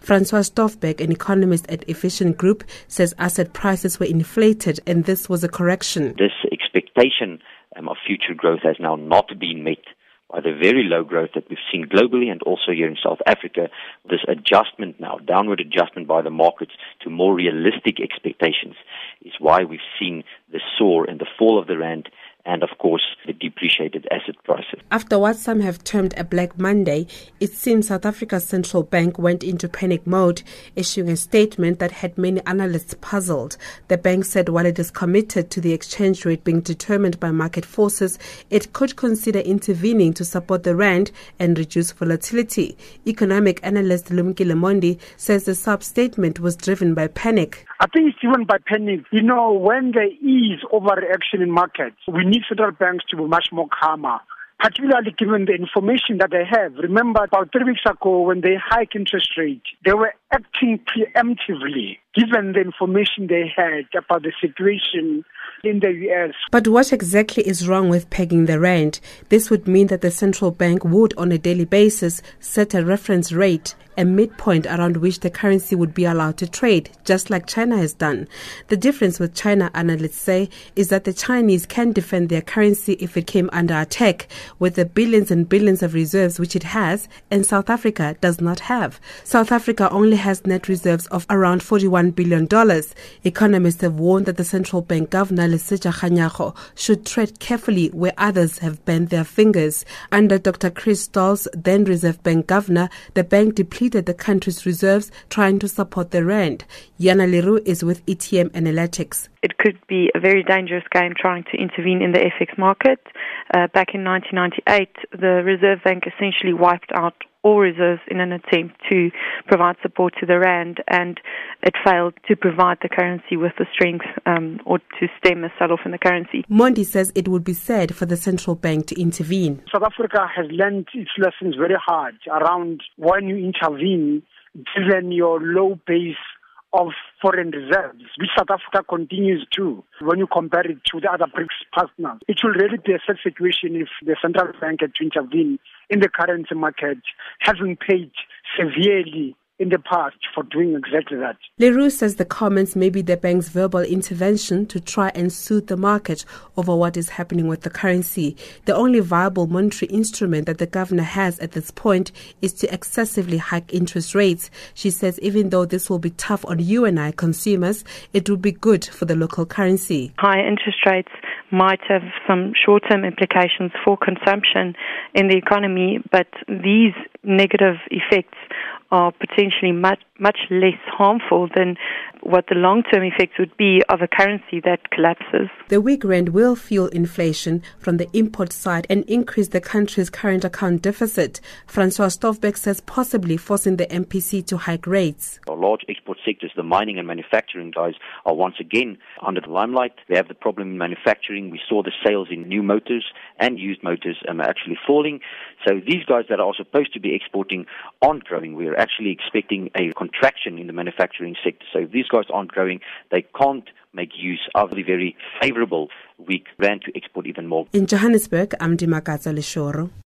Francois Stoffberg, an economist at Efficient Group, says asset prices were inflated and this was a correction. This expectation um, of future growth has now not been met by the very low growth that we've seen globally and also here in South Africa, this adjustment now, downward adjustment by the markets to more realistic expectations is why we've seen the soar and the fall of the rand and of course the depreciated asset prices. After what some have termed a Black Monday, it seems South Africa's central bank went into panic mode, issuing a statement that had many analysts puzzled. The bank said while it is committed to the exchange rate being determined by market forces, it could consider intervening to support the rand and reduce volatility. Economic analyst Lumkile Mondi says the sub-statement was driven by panic. I think it's driven by panic. You know, when there is overreaction in markets, we need central banks to be much more calmer particularly given the information that they have. Remember, about three weeks ago, when they hiked interest rate, they were acting preemptively, given the information they had about the situation in the US. But what exactly is wrong with pegging the rand? This would mean that the central bank would, on a daily basis, set a reference rate a midpoint around which the currency would be allowed to trade, just like China has done. The difference with China, analysts say, is that the Chinese can defend their currency if it came under attack, with the billions and billions of reserves which it has, and South Africa does not have. South Africa only has net reserves of around $41 billion. Economists have warned that the central bank governor, Lesetja Kganyago, should tread carefully where others have bent their fingers. Under Dr. Chris Stals, then Reserve Bank governor, the bank depleted the country's reserves trying to support the rand. Yana Leroux is with ETM Analytics. It could be a very dangerous game trying to intervene in the FX market. Uh, back in 1998, the Reserve Bank essentially wiped out all reserves in an attempt to provide support to the rand, and it failed to provide the currency with the strength um, or to stem a sell-off in the currency. Mondi says it would be sad for the central bank to intervene. South Africa has learned its lessons very hard around when you intervene, given your low base of foreign reserves, which South Africa continues to when you compare it to the other BRICS partners. It will really be a sad situation if the central bank had to intervene in the currency market, having paid severely in the past for doing exactly that. Leroux says the comments may be the bank's verbal intervention to try and soothe the market over what is happening with the currency. The only viable monetary instrument that the governor has at this point is to excessively hike interest rates. She says even though this will be tough on you and I consumers, it will be good for the local currency. High interest rates might have some short term implications for consumption in the economy, but these negative effects are potentially much much less harmful than what the long term effects would be of a currency that collapses. The weak rand will fuel inflation from the import side and increase the country's current account deficit. Francois Stoffberg says possibly forcing the MPC to hike rates. Our large export sectors, the mining and manufacturing guys, are once again under the limelight. They have the problem in manufacturing. We saw the sales in new motors and used motors um, actually falling. So these guys that are supposed to be exporting aren't growing. We're actually expecting a contraction in the manufacturing sector. So if these guys aren't growing, they can't make use of the very favorable weak rand to export even more. In Johannesburg, I'm Dimakatso Leshoro.